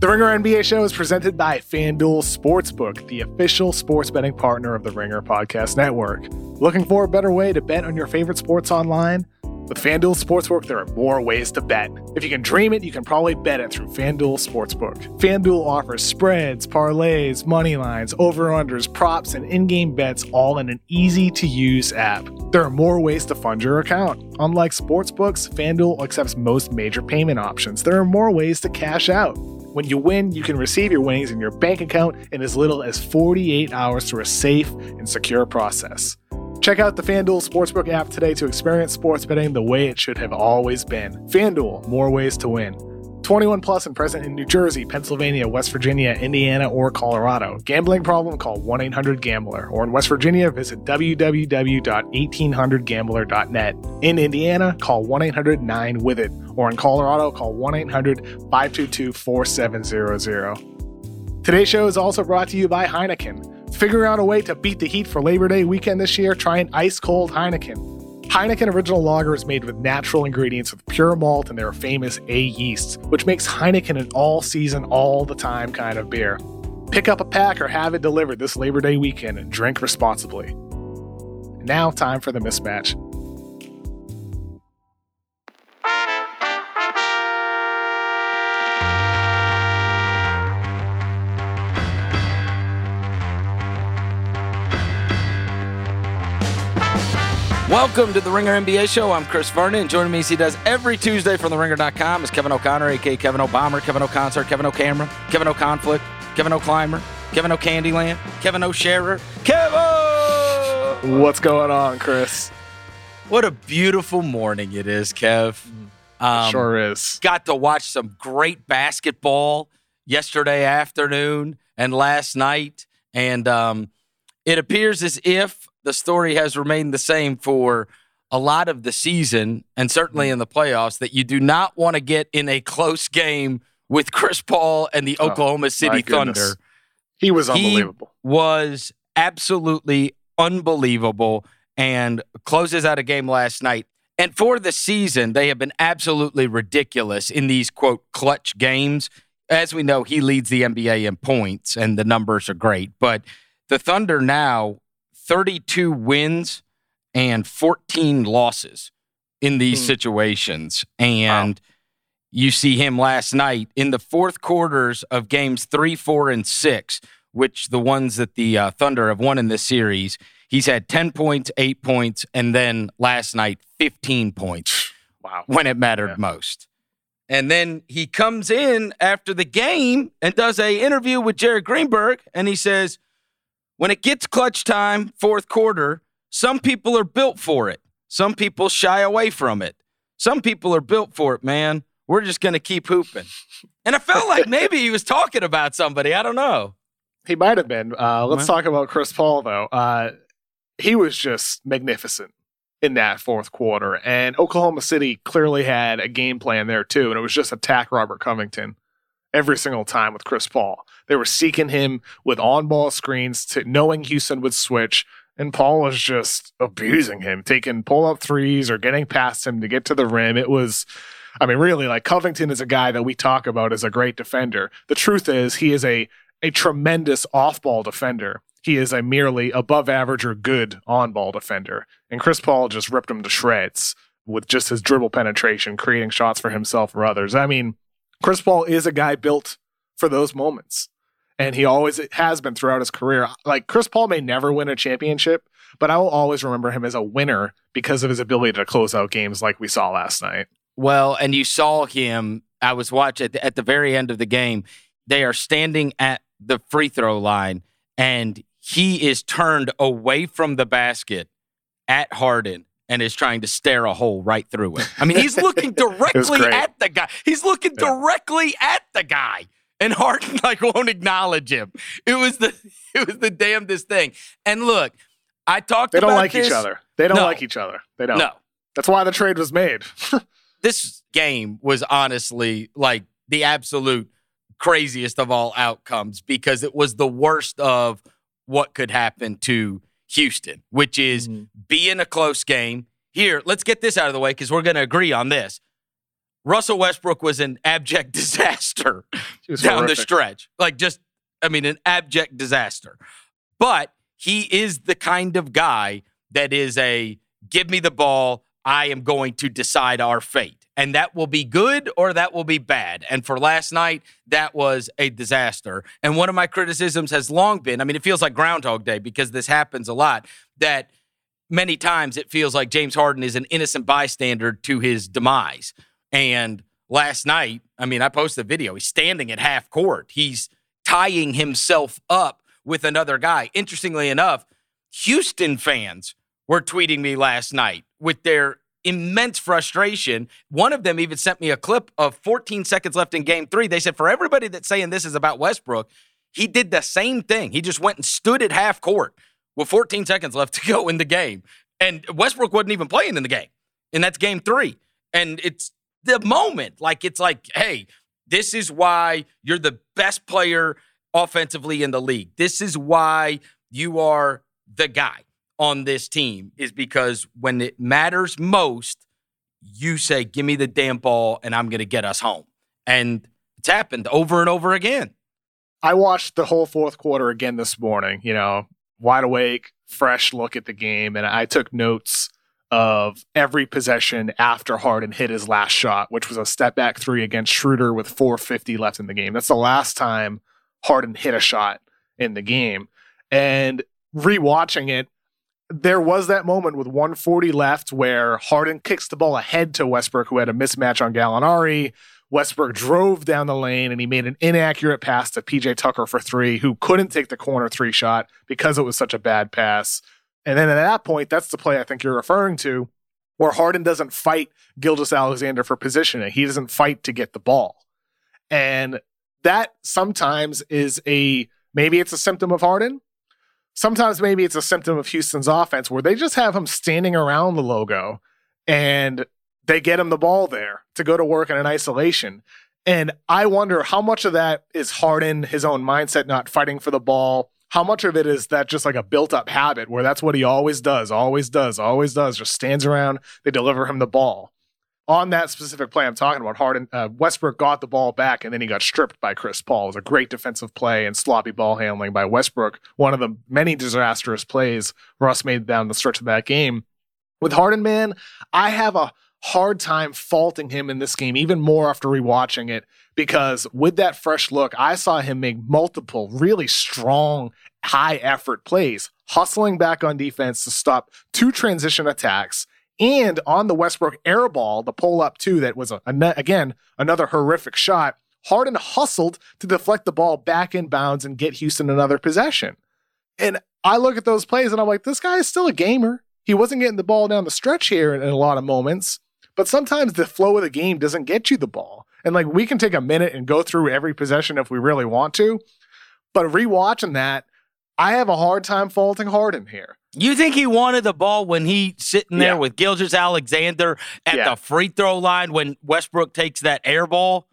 The Ringer NBA show is presented by FanDuel Sportsbook, the official sports betting partner of the Ringer Podcast Network. Looking for a better way to bet on your favorite sports online? With FanDuel Sportsbook, there are more ways to bet. If you can dream it, you can probably bet it through FanDuel Sportsbook. FanDuel offers spreads, parlays, money lines, over-unders, props, and in-game bets all in an easy-to-use app. There are more ways to fund your account. Unlike sportsbooks, FanDuel accepts most major payment options. There are more ways to cash out. When you win, you can receive your winnings in your bank account in as little as 48 hours through a safe and secure process. Check out the FanDuel Sportsbook app today to experience sports betting the way it should have always been. FanDuel, more ways to win. 21 plus and present in New Jersey, Pennsylvania, West Virginia, Indiana, or Colorado. Gambling problem? Call 1 800 Gambler. Or in West Virginia, visit www.1800Gambler.net. In Indiana, call 1 800 9 with it. Or in Colorado, call 1 800 522 4700. Today's show is also brought to you by Heineken. Figuring out a way to beat the heat for Labor Day weekend this year? Try an ice cold Heineken. Heineken Original Lager is made with natural ingredients with pure malt and their famous A yeasts, which makes Heineken an all season, all the time kind of beer. Pick up a pack or have it delivered this Labor Day weekend and drink responsibly. Now, time for the mismatch. Welcome to the Ringer NBA show. I'm Chris Vernon. Joining me as he does every Tuesday from the ringer.com is Kevin O'Connor, aka Kevin O'Bomber, Kevin O'Concert, Kevin O'Camera, Kevin O'Conflict, Kevin O'Climber, Kevin O'Candyland, Kevin O'Sharer, Kevin! What's going on, Chris? What a beautiful morning it is, Kev. Um, sure is. Got to watch some great basketball yesterday afternoon and last night. And um, it appears as if the story has remained the same for a lot of the season and certainly mm-hmm. in the playoffs that you do not want to get in a close game with Chris Paul and the oh, Oklahoma City Thunder. He was unbelievable. He was absolutely unbelievable and closes out a game last night. And for the season, they have been absolutely ridiculous in these quote clutch games. As we know, he leads the NBA in points and the numbers are great. But the Thunder now 32 wins and 14 losses in these mm. situations. And wow. you see him last night in the fourth quarters of games three, four, and six, which the ones that the uh, Thunder have won in this series. He's had 10 points, eight points, and then last night, 15 points. Wow. When it mattered yeah. most. And then he comes in after the game and does a interview with Jared Greenberg, and he says, when it gets clutch time, fourth quarter, some people are built for it. Some people shy away from it. Some people are built for it, man. We're just going to keep hooping. And I felt like maybe he was talking about somebody. I don't know. He might have been. Uh, let's talk about Chris Paul, though. Uh, he was just magnificent in that fourth quarter. And Oklahoma City clearly had a game plan there, too. And it was just attack Robert Covington every single time with Chris Paul. They were seeking him with on ball screens, to, knowing Houston would switch. And Paul was just abusing him, taking pull up threes or getting past him to get to the rim. It was, I mean, really, like Covington is a guy that we talk about as a great defender. The truth is, he is a, a tremendous off ball defender. He is a merely above average or good on ball defender. And Chris Paul just ripped him to shreds with just his dribble penetration, creating shots for himself or others. I mean, Chris Paul is a guy built for those moments and he always has been throughout his career. Like Chris Paul may never win a championship, but I will always remember him as a winner because of his ability to close out games like we saw last night. Well, and you saw him. I was watching at the, at the very end of the game. They are standing at the free throw line, and he is turned away from the basket at Harden and is trying to stare a hole right through it. I mean, he's looking directly at the guy. He's looking yeah. directly at the guy and Harden like won't acknowledge him. It was the it was the damnedest thing. And look, I talked. They don't like this. each other. They don't no. like each other. They don't. No, that's why the trade was made. this game was honestly like the absolute craziest of all outcomes because it was the worst of what could happen to Houston, which is mm-hmm. be in a close game. Here, let's get this out of the way because we're going to agree on this. Russell Westbrook was an abject disaster down horrific. the stretch. Like just, I mean, an abject disaster. But he is the kind of guy that is a give me the ball. I am going to decide our fate. And that will be good or that will be bad. And for last night, that was a disaster. And one of my criticisms has long been I mean, it feels like Groundhog Day because this happens a lot that many times it feels like James Harden is an innocent bystander to his demise. And last night, I mean, I posted a video. He's standing at half court. He's tying himself up with another guy. Interestingly enough, Houston fans were tweeting me last night with their immense frustration. One of them even sent me a clip of 14 seconds left in game three. They said, for everybody that's saying this is about Westbrook, he did the same thing. He just went and stood at half court with 14 seconds left to go in the game. And Westbrook wasn't even playing in the game. And that's game three. And it's the moment. Like, it's like, hey, this is why you're the best player offensively in the league. This is why you are the guy on this team, is because when it matters most, you say, give me the damn ball and I'm going to get us home. And it's happened over and over again. I watched the whole fourth quarter again this morning, you know, wide awake, fresh look at the game, and I took notes of every possession after Harden hit his last shot, which was a step back three against Schroeder with 450 left in the game. That's the last time Harden hit a shot in the game. And rewatching it, there was that moment with 140 left where Harden kicks the ball ahead to Westbrook, who had a mismatch on Gallinari. Westbrook drove down the lane and he made an inaccurate pass to PJ Tucker for three, who couldn't take the corner three shot because it was such a bad pass. And then at that point, that's the play I think you're referring to, where Harden doesn't fight Gilgeous-Alexander for positioning. He doesn't fight to get the ball. And that sometimes is a maybe it's a symptom of Harden. Sometimes maybe it's a symptom of Houston's offense where they just have him standing around the logo and they get him the ball there to go to work in an isolation. And I wonder how much of that is Harden, his own mindset, not fighting for the ball. How much of it is that just like a built up habit where that's what he always does, always does, always does, just stands around, they deliver him the ball. On that specific play I'm talking about, Harden, uh, Westbrook got the ball back and then he got stripped by Chris Paul. It was a great defensive play and sloppy ball handling by Westbrook. One of the many disastrous plays Russ made down the stretch of that game. With Harden, man, I have a hard time faulting him in this game, even more after rewatching it, because with that fresh look, I saw him make multiple really strong, high effort plays, hustling back on defense to stop two transition attacks. And on the Westbrook air ball, the pull up two, that was a, a, again another horrific shot. Harden hustled to deflect the ball back in bounds and get Houston another possession. And I look at those plays and I'm like, this guy is still a gamer. He wasn't getting the ball down the stretch here in, in a lot of moments. But sometimes the flow of the game doesn't get you the ball. And like we can take a minute and go through every possession if we really want to. But rewatching that, I have a hard time faulting Harden here. You think he wanted the ball when he sitting there Yeah. with Gilgeous-Alexander at Yeah. the free throw line when Westbrook takes that air ball?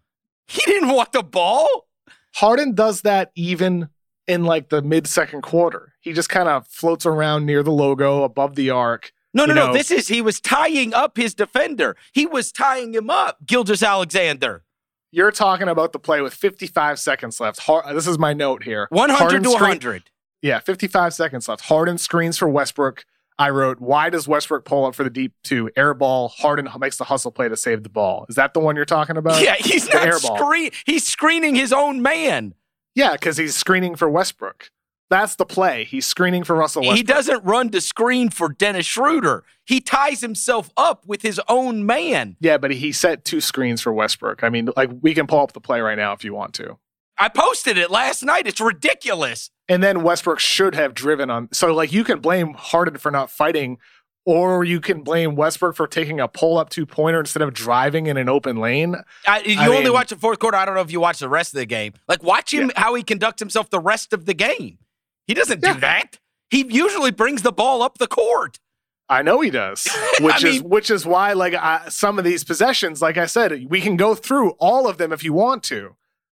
He didn't want the ball. Harden does that even in like the mid second quarter. He just kind of floats around near the logo above the arc. No, no, You no. This is he was tying up his defender. He was tying him up, Gilgeous-Alexander. You're talking about the play with 55 seconds left. Har- this is my note here. 100 Harden to screen- 100. Yeah, 55 seconds left. Harden screens for Westbrook. I wrote, why does Westbrook pull up for the deep two? Air ball. Harden makes the hustle play to save the ball. Is that the one you're talking about? yeah, he's the not screen. He's screening his own man. Yeah, because he's screening for Westbrook. That's the play. He's screening for Russell Westbrook. He doesn't run to screen for Dennis Schroeder. He ties himself up with his own man. Yeah, but he set two screens for Westbrook. I mean, like we can pull up the play right now if you want to. I posted it last night. It's ridiculous. And then Westbrook should have driven on. So like you can blame Harden for not fighting, or you can blame Westbrook for taking a pull up two pointer instead of driving in an open lane. I, you I only mean- watch the fourth quarter. I don't know if you watch the rest of the game. Like, watch him how he conducts himself the rest of the game. He doesn't Yeah. do that. He usually brings the ball up the court. I know he does, which is mean- which is why like I, some of these possessions, like I said, we can go through all of them if you want to.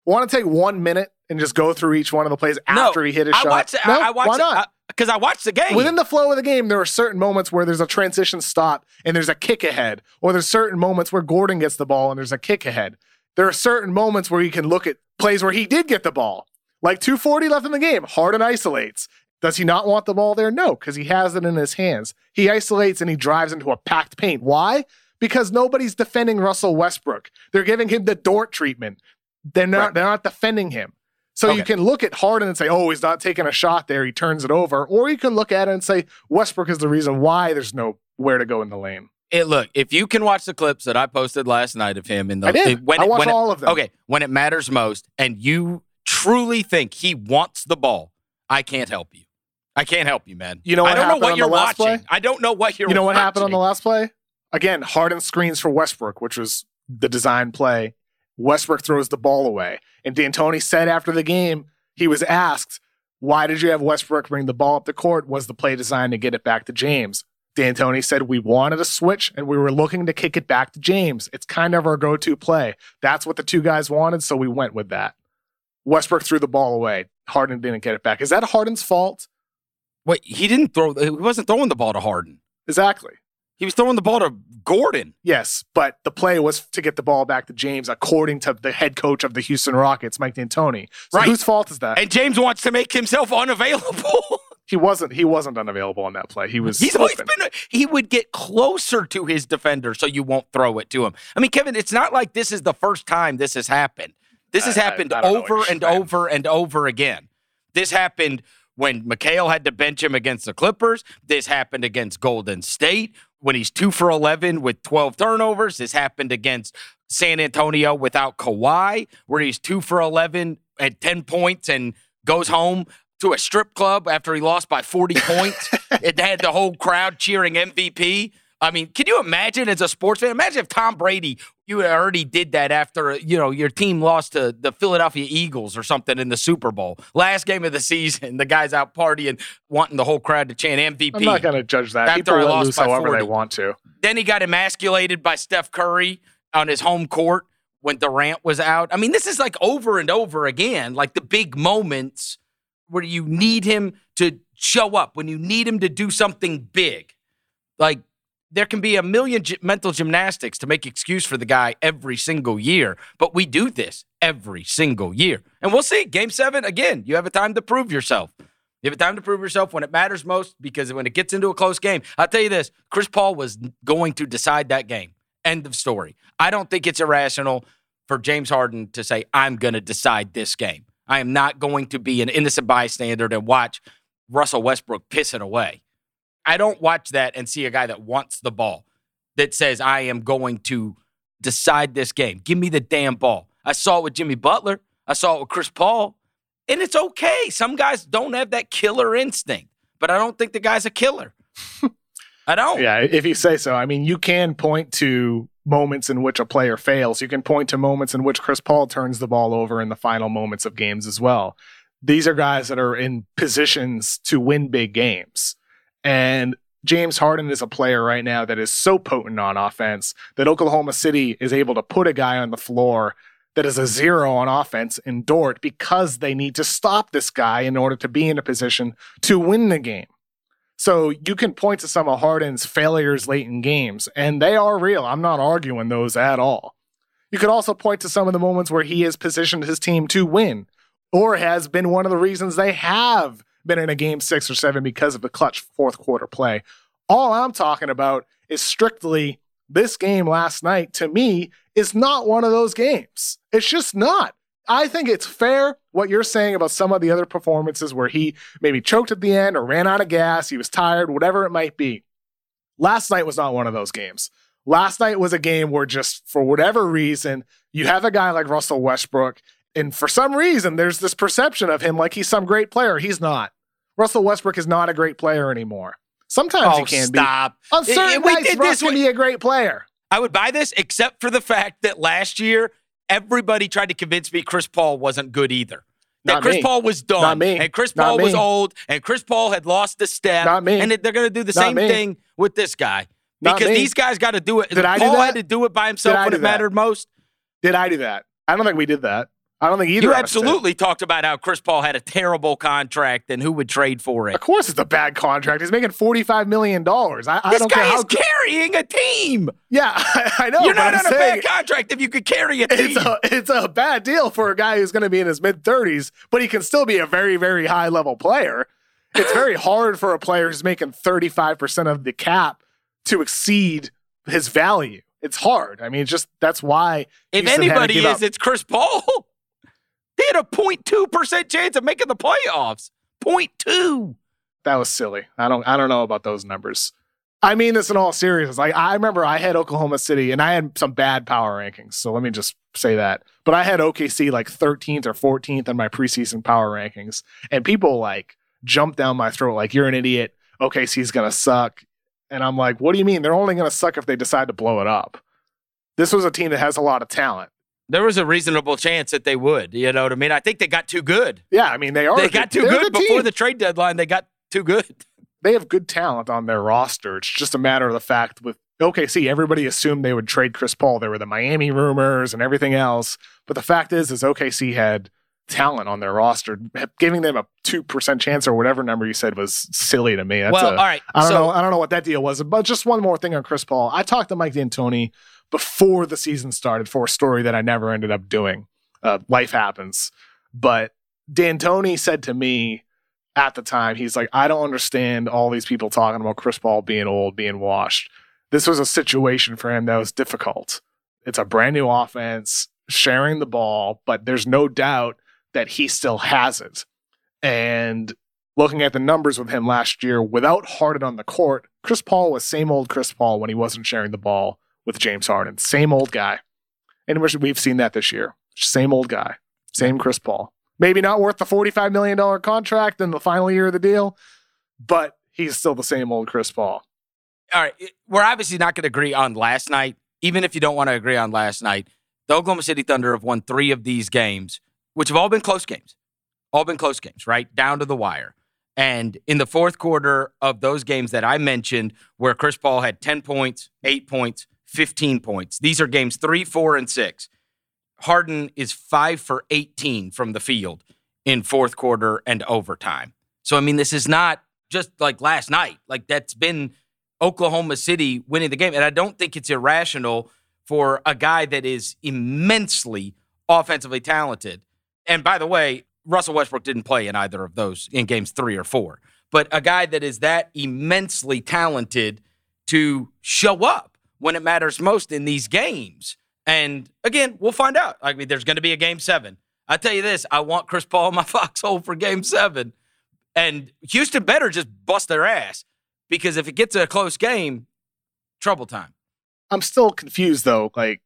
Want to take one minute and just go through each one of the plays No, after he hit his I shot? watched. No, I, I watched. why not? Uh, because I watched the game. Within the flow of the game, there are certain moments where there's a transition stop and there's a kick ahead, or there's certain moments where Gordon gets the ball and there's a kick ahead. There are certain moments where you can look at plays where he did get the ball, like 240 left in the game. Harden isolates. Does he not want the ball there? No, because he has it in his hands. He isolates and he drives into a packed paint. Why? Because nobody's defending Russell Westbrook. They're giving him the Dort treatment. They're not. Right. They're not defending him. So you can look at Harden and say, "Oh, he's not taking a shot there. He turns it over," or you can look at it and say, "Westbrook is the reason why there's no where to go in the lane." It, look, if you can watch the clips that I posted last night of him in the I did. when I it- watched when it- all of them. Okay, when it matters most, and you truly think he wants the ball, I can't help you. I can't help you, man. You know what I don't know what you're watching. play? I don't know what you're. You know what happened on the last play? Again, Harden screens for Westbrook, which was the design play. Westbrook throws the ball away. And D'Antoni said after the game, he was asked, why did you have Westbrook bring the ball up the court? Was the play designed to get it back to James? D'Antoni said, we wanted a switch and we were looking to kick it back to James. It's kind of our go to play. That's what the two guys wanted, so we went with that. Westbrook threw the ball away. Harden didn't get it back. Is that Harden's fault? Wait, he didn't throw. He wasn't throwing the ball to Harden. Exactly. He was throwing the ball to Gordon. Yes, but the play was to get the ball back to James, according to the head coach of the Houston Rockets, Mike D'Antoni. So Right. whose fault is that? And James wants to make himself unavailable. he wasn't. He wasn't unavailable on that play. He was. He's always been. He would get closer to his defender, so you won't throw it to him. I mean, Kevin, it's not like this is the first time this has happened. This has I- I- happened I what over and saying. over and over again. This happened when McHale had to bench him against the Clippers. This happened against Golden State when he's two for eleven with twelve turnovers. This happened against San Antonio without Kawhi, where he's two for eleven at ten points and goes home to a strip club after he lost by 40 points. It had the whole crowd cheering MVP. I mean, can you imagine as a sports fan? Imagine if Tom Brady, you already did that after, you know, your team lost to the Philadelphia Eagles or something in the Super Bowl. Last game of the season, the guy's out partying, wanting the whole crowd to chant MVP. I'm not going to judge that. After People I lost by however 40. they want to. Then he got emasculated by Steph Curry on his home court when Durant was out. I mean, this is like over and over again, like the big moments where you need him to show up, when you need him to do something big. Like there can be a million gy- mental gymnastics to make excuse for the guy every single year, but we do this every single year. And we'll see. Game seven, again, you have a time to prove yourself. You have a time to prove yourself when it matters most because when it gets into a close game, I'll tell you this Chris Paul was going to decide that game. End of story. I don't think it's irrational for James Harden to say, I'm going to decide this game. I am not going to be an innocent bystander and watch Russell Westbrook piss it away. I don't watch that and see a guy that wants the ball that says, I am going to decide this game. Give me the damn ball. I saw it with Jimmy Butler. I saw it with Chris Paul. And it's okay. Some guys don't have that killer instinct, but I don't think the guy's a killer. I don't. Yeah, if you say so. I mean, you can point to moments in which a player fails. You can point to moments in which Chris Paul turns the ball over in the final moments of games as well. These are guys that are in positions to win big games. And James Harden is a player right now that is so potent on offense that Oklahoma City is able to put a guy on the floor that is a zero on offense in Dort because they need to stop this guy in order to be in a position to win the game. So you can point to some of Harden's failures late in games, and they are real. I'm not arguing those at all. You could also point to some of the moments where he has positioned his team to win, or has been one of the reasons they have been in a game six or seven because of a clutch fourth quarter play. All I'm talking about is strictly this game last night, to me, is not one of those games. It's just not. I think it's fair what you're saying about some of the other performances where he maybe choked at the end or ran out of gas, he was tired, whatever it might be. Last night was not one of those games. Last night was a game where just for whatever reason, you have a guy like Russell Westbrook, and for some reason, there's this perception of him like he's some great player. He's not. Russell Westbrook is not a great player anymore. Sometimes Oh, he can stop. be. On Eh, eh, certain we nights, did Russ this can be a great player. I would buy this except for the fact that last year everybody tried to convince me Chris Paul wasn't good either. That Not Chris me. Paul was done. Not me. And Chris Not Paul was old. And Chris Paul had lost the step. Not me. And they're going to do the Not same me. thing with this guy. Because these guys got to do it. Did I do Paul that? had to do it by himself Did when it mattered most. Did I do that? I don't think we did that. I don't think either. You absolutely talked about how Chris Paul had a terrible contract and who would trade for it. Of course, it's a bad contract. He's making forty-five million dollars. I, I This don't guy how. is carrying a team. yeah, I, I know. You're not I'm on a bad contract if you could carry a team. it's a it's a bad deal for a guy who's going to be in his mid thirties, but he can still be a very very high level player. It's very hard for a player who's making thirty-five percent of the cap to exceed his value. It's hard. I mean, just that's why. if Houston anybody is, up. it's Chris Paul. They had a 0.2% chance of making the playoffs. 0.2. that was silly. I don't I don't know about those numbers. I mean this in all seriousness. Like I remember I had Oklahoma City and I had some bad power rankings. So let me just say that. But I had OKC like 13th or 14th in my preseason power rankings. And people like jumped down my throat like you're an idiot. OKC's to suck. And I'm like, "What do you mean? They're only to suck if they decide to blow it up." This was a team that has a lot of talent. There was a reasonable chance that they would. You know what I mean? I think they got too good. Yeah, I mean they are. They a got too good good before team. the trade deadline. They got too good. they have good talent on their roster. It's just a matter of the fact with OKC, everybody assumed they would trade Chris Paul. There were the Miami rumors and everything else. But the fact is, is OKC had talent on their roster. Giving them a two percent chance or whatever number you said was silly to me. That's well, a- all right. I don't so, know. I don't know what that deal was. But just one more thing on Chris Paul. I talked to Mike D'Antoni before the season started for a story that I never ended up doing. Uh, life happens. But D'Antoni said to me at the time, he's like, I don't understand all these people talking about Chris Paul being old, being washed. This was a situation for him that was difficult. It's a brand new offense, sharing the ball, but there's no doubt that he still has it. And looking at the numbers with him last year without Harden on the court, Chris Paul was same old Chris Paul when he wasn't sharing the ball with James Harden. Same old guy. And we've seen that this year. Same old guy. Same Chris Paul. Maybe not worth the $45 million contract in the final year of the deal, but he's still the same old Chris Paul. all right. We're obviously not going to agree on last night. Even if you don't want to agree on last night, the Oklahoma City Thunder have won three of these games, which have all been close games. All been close games, right? Down to the wire. And in the fourth quarter of those games that I mentioned, where Chris Paul had 10 points, eight points, 15 points, these are games three, four, and six. Harden is five for 18 from the field in fourth quarter and overtime. So, I mean, this is not just like last night. Like, that's been Oklahoma City winning the game. And I don't think it's irrational for a guy that is immensely offensively talented. And by the way, Russell Westbrook didn't play in either of those in games three or four. But a guy that is that immensely talented to show up when it matters most in these games. And again, we'll find out. I mean, there's going to be a game seven. I tell you this, I want Chris Paul in my foxhole for game seven. And Houston better just bust their ass because if it gets a close game, trouble time. I'm still confused though. Like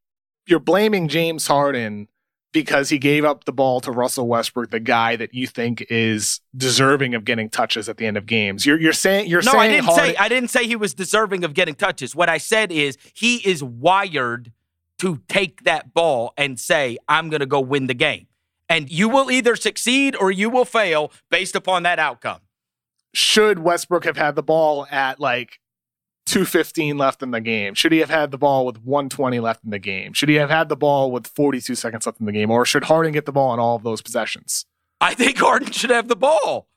you're blaming James Harden because he gave up the ball to Russell Westbrook, the guy that you think is deserving of getting touches at the end of games. You're you're saying you're no, saying I didn't say I didn't say he was deserving of getting touches. What I said is he is wired to take that ball and say, I'm gonna go win the game. And you will either succeed or you will fail based upon that outcome. should Westbrook have had the ball at like 215 left in the game? Should he have had the ball with 120 left in the game? Should he have had the ball with 42 seconds left in the game? Or should Harden get the ball in all of those possessions? I think Harden should have the ball.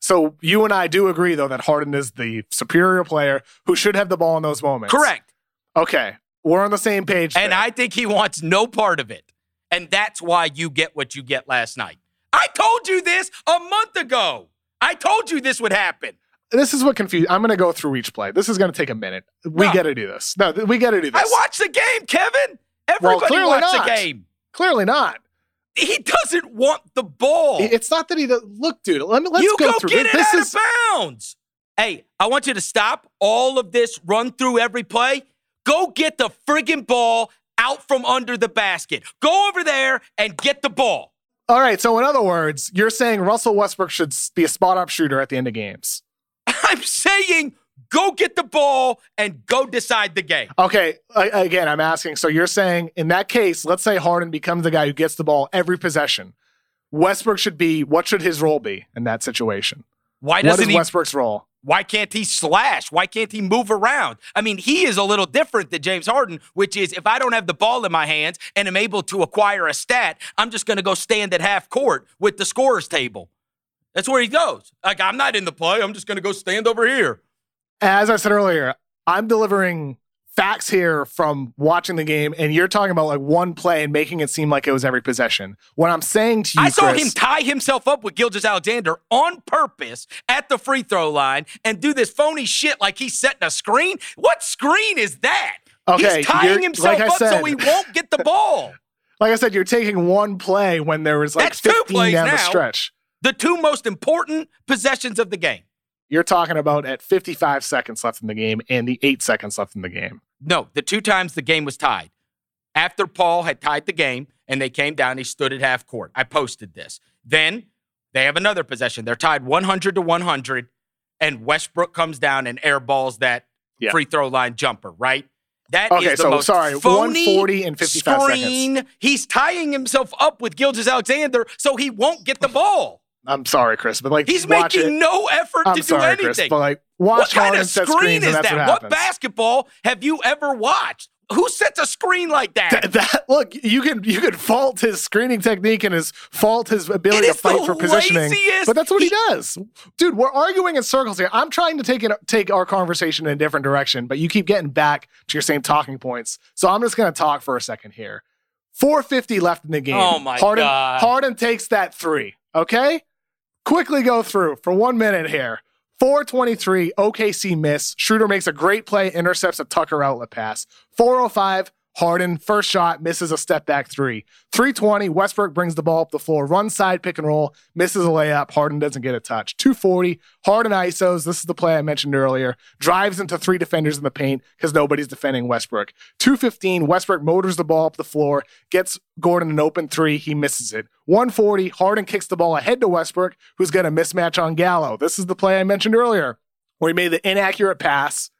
So you and I do agree though that Harden is the superior player who should have the ball in those moments. Correct. Okay. We're on the same page. And there. I think he wants no part of it. And that's why you get what you get last night. I told you this a month ago. I told you this would happen. This is what confused. I'm going to go through each play. This is going to take a minute. We No. got to do this. No, th- we got to do this. I watched the game, Kevin. Everybody clearly watched not. the game. Clearly not. He doesn't want the ball. It's not that he. does- Look, dude. Let me. Let's you go, go through get this. it This out is of bounds. Hey, I want you to stop all of this run through every play. Go get the friggin' ball out from under the basket. Go over there and get the ball. all right. So in other words, you're saying Russell Westbrook should be a spot up shooter at the end of games. I'm saying go get the ball and go decide the game. Okay. Again, I'm asking. So you're saying in that case, let's say Harden becomes the guy who gets the ball every possession. Westbrook should be. What should his role be in that situation? Why doesn't is he? Westbrook's role? Why can't he slash? Why can't he move around? I mean, he is a little different than James Harden, which is if I don't have the ball in my hands and am able to acquire a stat, I'm just going to go stand at half court with the scorer's table. That's where he goes. Like, I'm not in the play. I'm just going to go stand over here. As I said earlier, I'm delivering facts here from watching the game, and you're talking about like one play and making it seem like it was every possession. What I'm saying to you, I saw Chris, him tie himself up with Gilgeous-Alexander on purpose at the free throw line and do this phony shit like he's setting a screen. What screen is that? Okay, he's tying himself like up so he won't get the ball. like I said, you're taking one play when there was like That's two 15 plays down the stretch. The two most important possessions of the game. You're talking about at 55 seconds left in the game and the eight seconds left in the game. No, the two times the game was tied. After Paul had tied the game and they came down, he stood at half court. I posted this. Then they have another possession. They're tied 100 to 100, and Westbrook comes down and airballs that Yeah. free throw line jumper, right? That is Okay, the so most sorry, phony 140 and 55 screen. He's tying himself up with Gilgeous-Alexander so he won't get the ball. I'm sorry, Chris, but like He's making it. no effort I'm to sorry, do Chris, anything. but like watch what kind of screen screens is that? what What, basketball have you ever watched? Who sets a screen like that? That, that- look, you can you can fault his screening technique and his fault his ability to fight for positioning, laziest- but that's what he, he- does, dude. We're arguing in circles here. I'm trying to take it take our conversation in a different direction, but you keep getting back to your same talking points. So I'm just going to talk for a second here. 450 left in the game. Oh my Harden, God. Harden takes that three. Okay, quickly go through for one minute here. 423 OKC miss. Schroeder makes a great play, intercepts a Tucker outlet pass. 405 Harden first shot misses a step back three. 320 Westbrook brings the ball up the floor, runs side pick and roll, misses a layup. Harden doesn't get a touch. 240 Harden isos. This is the play I mentioned earlier. Drives into three defenders in the paint because nobody's defending Westbrook. 215 Westbrook motors the ball up the floor, gets Gordon an open three. He misses it. 140 Harden kicks the ball ahead to Westbrook, who's going to mismatch on Gallo. This is the play I mentioned earlier where he made the inaccurate pass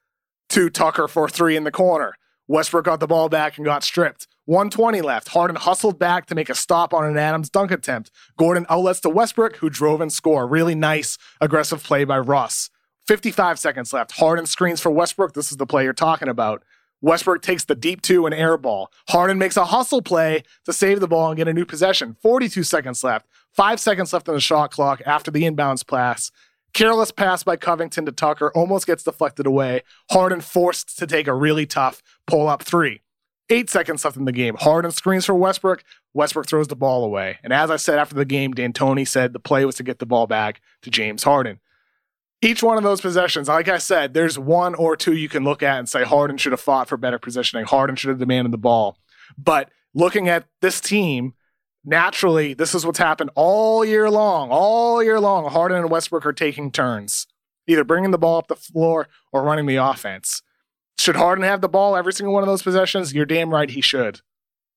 to Tucker for three in the corner. Westbrook got the ball back and got stripped. 120 left. Harden hustled back to make a stop on an Adams dunk attempt. Gordon outlets to Westbrook, who drove and scored. Really nice, aggressive play by Russ. 55 seconds left. Harden screens for Westbrook. This is the play you're talking about. Westbrook takes the deep two and air ball. Harden makes a hustle play to save the ball and get a new possession. 42 seconds left. Five seconds left on the shot clock after the inbounds pass. Careless pass by Covington to Tucker almost gets deflected away. Harden forced to take a really tough pull up three. Eight seconds left in the game. Harden screens for Westbrook. Westbrook throws the ball away. And as I said after the game, D'Antoni said the play was to get the ball back to James Harden. Each one of those possessions, like I said, there's one or two you can look at and say Harden should have fought for better positioning. Harden should have demanded the ball. But looking at this team, naturally, this is what's happened all year long. All year long, Harden and Westbrook are taking turns, either bringing the ball up the floor or running the offense. Should Harden have the ball every single one of those possessions? You're damn right he should.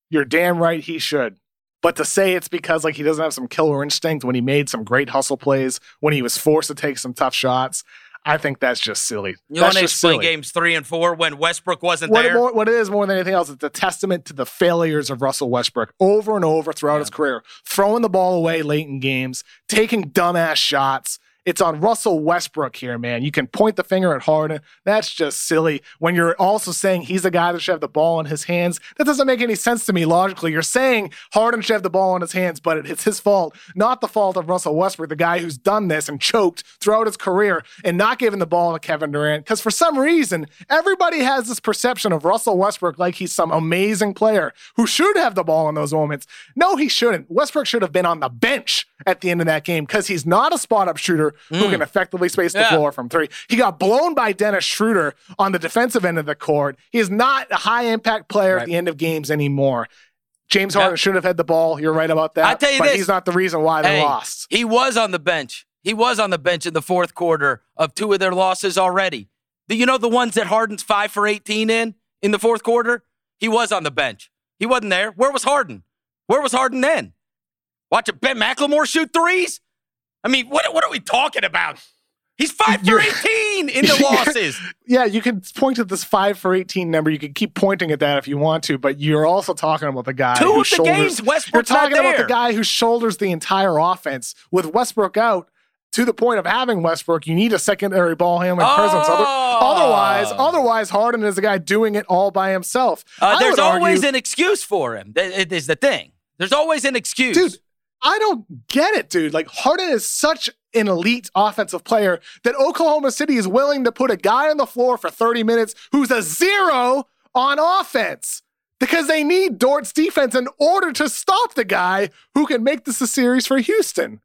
You're damn right he should. But to say it's because like he doesn't have some killer instinct when he made some great hustle plays, when he was forced to take some tough shots, I think that's just silly. You want to just explain silly. games three and four when Westbrook wasn't What, there? more, what it is more than anything else, it's a testament to the failures of Russell Westbrook over and over throughout Yeah. his career, throwing the ball away late in games, taking dumbass shots. It's on Russell Westbrook here, man. You can point the finger at Harden. That's just silly. When you're also saying he's the guy that should have the ball in his hands, that doesn't make any sense to me logically. You're saying Harden should have the ball in his hands, but it's his fault, not the fault of Russell Westbrook, the guy who's done this and choked throughout his career and not giving the ball to Kevin Durant. Because for some reason, everybody has this perception of Russell Westbrook like he's some amazing player who should have the ball in those moments. No, he shouldn't. Westbrook should have been on the bench at the end of that game because he's not a spot up shooter who can mm. effectively space the Yeah. floor from three. He got blown by Dennis Schroeder on the defensive end of the court. He is not a high impact player at the end of games anymore. James Yeah. Harden should have had the ball. You're right about that. I tell you but this. he's not the reason why they Hey, lost. He was on the bench. He was on the bench in the fourth quarter of two of their losses already. Do you know the ones that Harden's five for 18 in in the fourth quarter? He was on the bench. He wasn't there. Where was Harden? Where was Harden then? Watching Ben McLemore shoot threes? I mean, what, what are we talking about? He's five for You're- 18 in the losses. Yeah, you can point to this five for 18 number. You can keep pointing at that if you want to, but you're also talking about the guy Two who of the shoulders. games, You're Westbrook's not talking about the guy who shoulders the entire offense with Westbrook out. to the point of having Westbrook, you need a secondary ball handling oh. presence. Other, otherwise, otherwise, Harden is a guy doing it all by himself. Uh, there's always argue, an excuse for him. It is the thing. There's always an excuse, dude. I don't get it, dude. Like Harden is such an elite offensive player that Oklahoma City is willing to put a guy on the floor for 30 minutes who's a zero on offense because they need Dort's defense in order to stop the guy who can make this a series for Houston.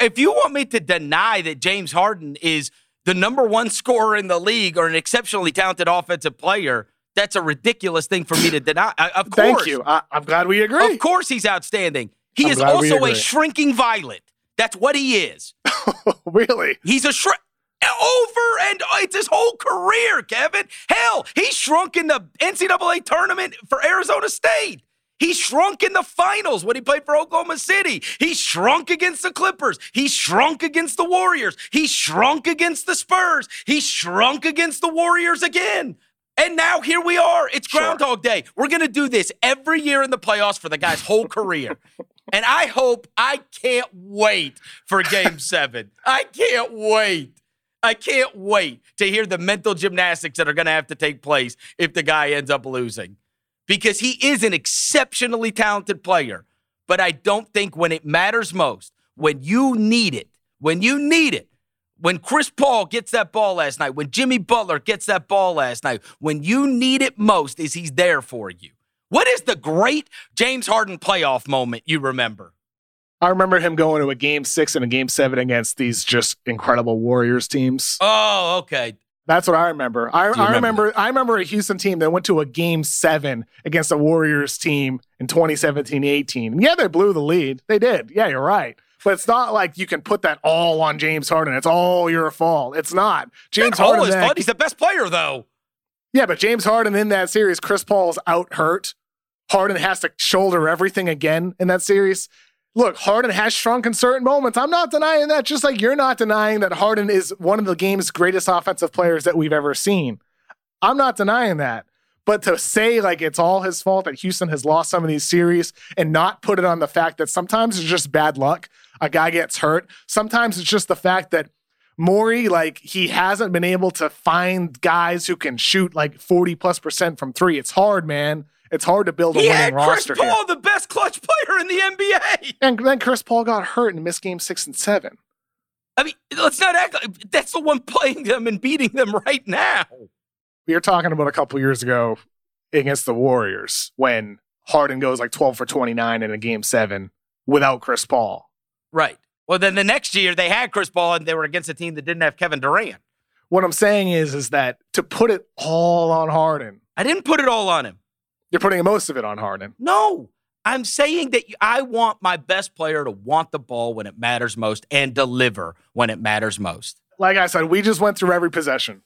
If you want me to deny that James Harden is the number one scorer in the league or an exceptionally talented offensive player, that's a ridiculous thing for me to deny. Of course. Thank you. I, am glad we agree. Of course he's outstanding. He I'm is also a shrinking violet. That's what he is. really? He's a shrink over and oh, it's his whole career, Kevin. Hell, he shrunk in the NCAA tournament for Arizona State. He shrunk in the finals when he played for Oklahoma City. He shrunk against the Clippers. He shrunk against the Warriors. He shrunk against the Spurs. He shrunk against the Warriors again. And now here we are. It's Groundhog sure. Day. We're going to do this every year in the playoffs for the guy's whole career. And I hope, I can't wait for game seven. I can't wait. I can't wait to hear the mental gymnastics that are going to have to take place if the guy ends up losing. Because he is an exceptionally talented player. But I don't think when it matters most, when you need it, when you need it, when Chris Paul gets that ball last night, when Jimmy Butler gets that ball last night, when you need it most, is he's there for you. What is the great James Harden playoff moment you remember? I remember him going to a game six and a game seven against these just incredible Warriors teams. Oh, okay. That's what I remember. I, I remember, I remember a Houston team that went to a game seven against a Warriors team in 2017-18. Yeah, they blew the lead. They did. Yeah, you're right. But it's not like you can put that all on James Harden. It's all your fault. It's not. James Harden. Is fun. He's the best player, though. Yeah, but James Harden in that series, Chris Paul's out hurt. Harden has to shoulder everything again in that series. Look, Harden has shrunk in certain moments. I'm not denying that, just like you're not denying that Harden is one of the game's greatest offensive players that we've ever seen. I'm not denying that. But to say like it's all his fault that Houston has lost some of these series and not put it on the fact that sometimes it's just bad luck, a guy gets hurt. Sometimes it's just the fact that Morey, like he hasn't been able to find guys who can shoot like 40 plus percent from three. It's hard, man. It's hard to build a he winning had roster. Chris Paul, here. the best clutch player in the NBA. And then Chris Paul got hurt and missed game six and seven. I mean, let's not act like that's the one playing them and beating them right now. We were talking about a couple years ago against the Warriors when Harden goes like 12 for 29 in a game seven without Chris Paul. Right. Well, then the next year they had Chris Paul and they were against a team that didn't have Kevin Durant. What I'm saying is, is that to put it all on Harden. I didn't put it all on him. You're putting most of it on Harden. No, I'm saying that I want my best player to want the ball when it matters most and deliver when it matters most. Like I said, we just went through every possession.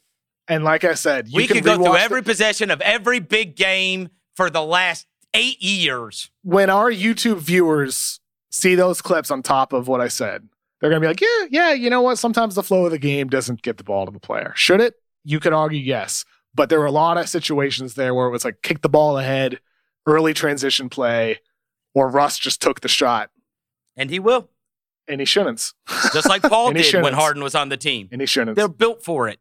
And like I said, we can, go through every the- possession of every big game for the last eight years. When our YouTube viewers see those clips on top of what I said, they're going to be like, yeah, yeah, you know what? Sometimes the flow of the game doesn't get the ball to the player. Should it? You could argue yes. But there were a lot of situations there where it was like kick the ball ahead, early transition play, or Russ just took the shot. And he will. And he shouldn't. Just like Paul did when Harden was on the team. And he shouldn't. They're built for it.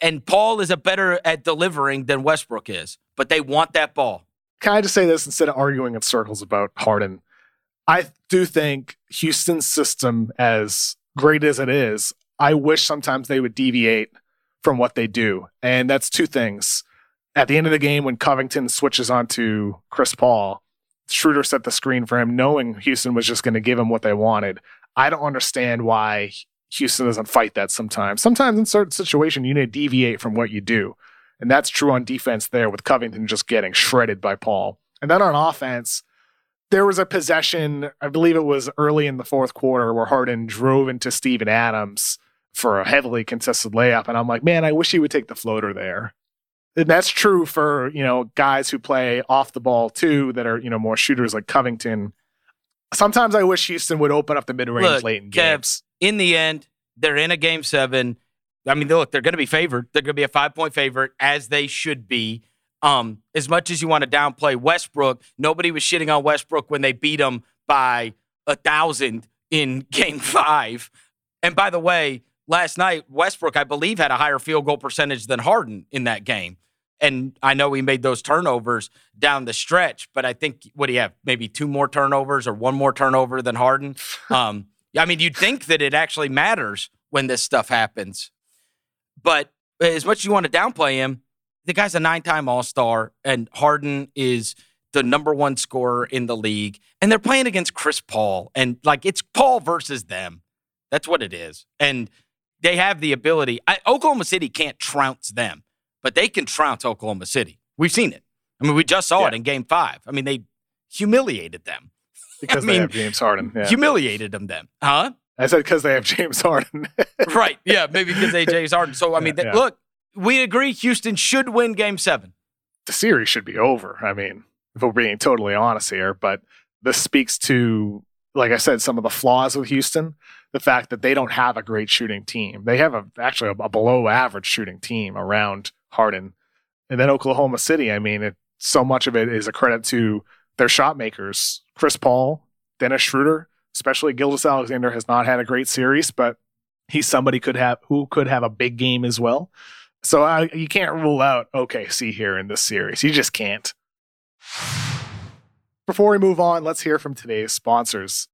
And Paul is a better at delivering than Westbrook is, but they want that ball. Can I just say this instead of arguing in circles about Harden? I do think Houston's system, as great as it is, I wish sometimes they would deviate from what they do. And that's two things. At the end of the game, when Covington switches onto Chris Paul, Schroeder set the screen for him, knowing Houston was just going to give him what they wanted. I don't understand why Houston doesn't fight that sometimes. Sometimes in certain situations, you need to deviate from what you do. And that's true on defense there with Covington just getting shredded by Paul. And then on offense, there was a possession, I believe it was early in the fourth quarter, where Harden drove into Steven Adams for a heavily contested layup. And I'm like, man, I wish he would take the floater there. And that's true for, you know, guys who play off the ball too, that are, you know, more shooters like Covington. Sometimes I wish Houston would open up the mid range late in games. in the end, they're in a game seven. I mean, look, they're going to be favored. They're going to be a five point favorite, as they should be. Um, as much as you want to downplay Westbrook, nobody was shitting on Westbrook when they beat him by a thousand in game five And by the way, last night, Westbrook, I believe, had a higher field goal percentage than Harden in that game. And I know he made those turnovers down the stretch, but I think what do you have? Maybe two more turnovers or one more turnover than Harden. Um, I mean, you'd think that it actually matters when this stuff happens. But as much as you want to downplay him, the guy's a nine-time All-Star, and Harden is the number one scorer in the league, and they're playing against Chris Paul, and like it's Paul versus them. That's what it is, and they have the ability. I, Oklahoma City can't trounce them, but they can trounce Oklahoma City. We've seen it. I mean, we just saw yeah. it in Game Five. I mean, they humiliated them because I they have James Harden. Yeah. Humiliated them, then, huh? I said because they have James Harden. right. Yeah. Maybe because they have James Harden. So I mean, yeah, look, we agree Houston should win Game Seven. The series should be over. I mean, if we're being totally honest here, but this speaks to, like I said, some of the flaws with Houston. The fact that they don't have a great shooting team. They have a actually a, a below average shooting team around Harden. And then Oklahoma City, I mean, it, so much of it is a credit to their shot makers. Chris Paul, Dennis Schroeder, especially Gilgeous-Alexander has not had a great series, but he's somebody could have who could have a big game as well. So I, you can't rule out OKC here in this series. You just can't. Before we move on, let's hear from today's sponsors.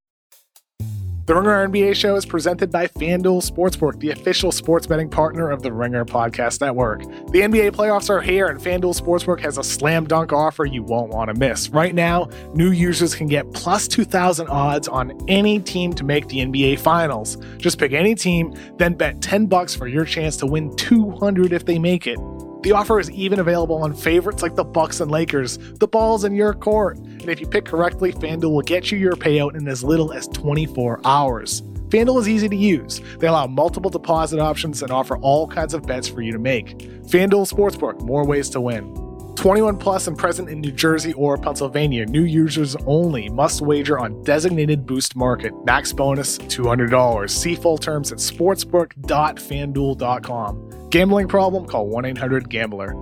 The Ringer NBA show is presented by FanDuel Sportsbook, the official sports betting partner of the Ringer Podcast Network. The NBA playoffs are here, and FanDuel Sportsbook has a slam dunk offer you won't want to miss. Right now, new users can get plus 2,000 odds on any team to make the NBA Finals. Just pick any team, then bet 10 bucks for your chance to win 200 if they make it. The offer is even available on favorites like the Bucks and Lakers. The ball's in your court. And if you pick correctly, FanDuel will get you your payout in as little as 24 hours. FanDuel is easy to use. They allow multiple deposit options and offer all kinds of bets for you to make. FanDuel Sportsbook, more ways to win. 21 plus and present in New Jersey or Pennsylvania. New users only must wager on designated boost market. Max bonus $200. See full terms at sportsbook.fanduel.com. Gambling problem? Call 1 800 Gambler.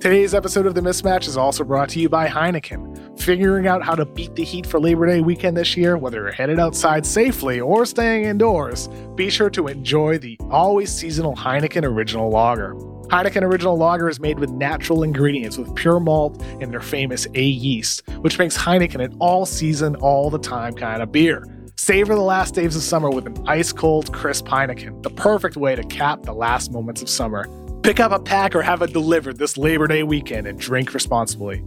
Today's episode of The Mismatch is also brought to you by Heineken. Figuring out how to beat the heat for Labor Day weekend this year, whether you're headed outside safely or staying indoors, be sure to enjoy the always seasonal Heineken Original Lager. Heineken Original Lager is made with natural ingredients with pure malt and their famous A yeast, which makes Heineken an all season, all the time kind of beer. Savor the last days of summer with an ice cold, crisp Heineken, the perfect way to cap the last moments of summer. Pick up a pack or have it delivered this Labor Day weekend and drink responsibly.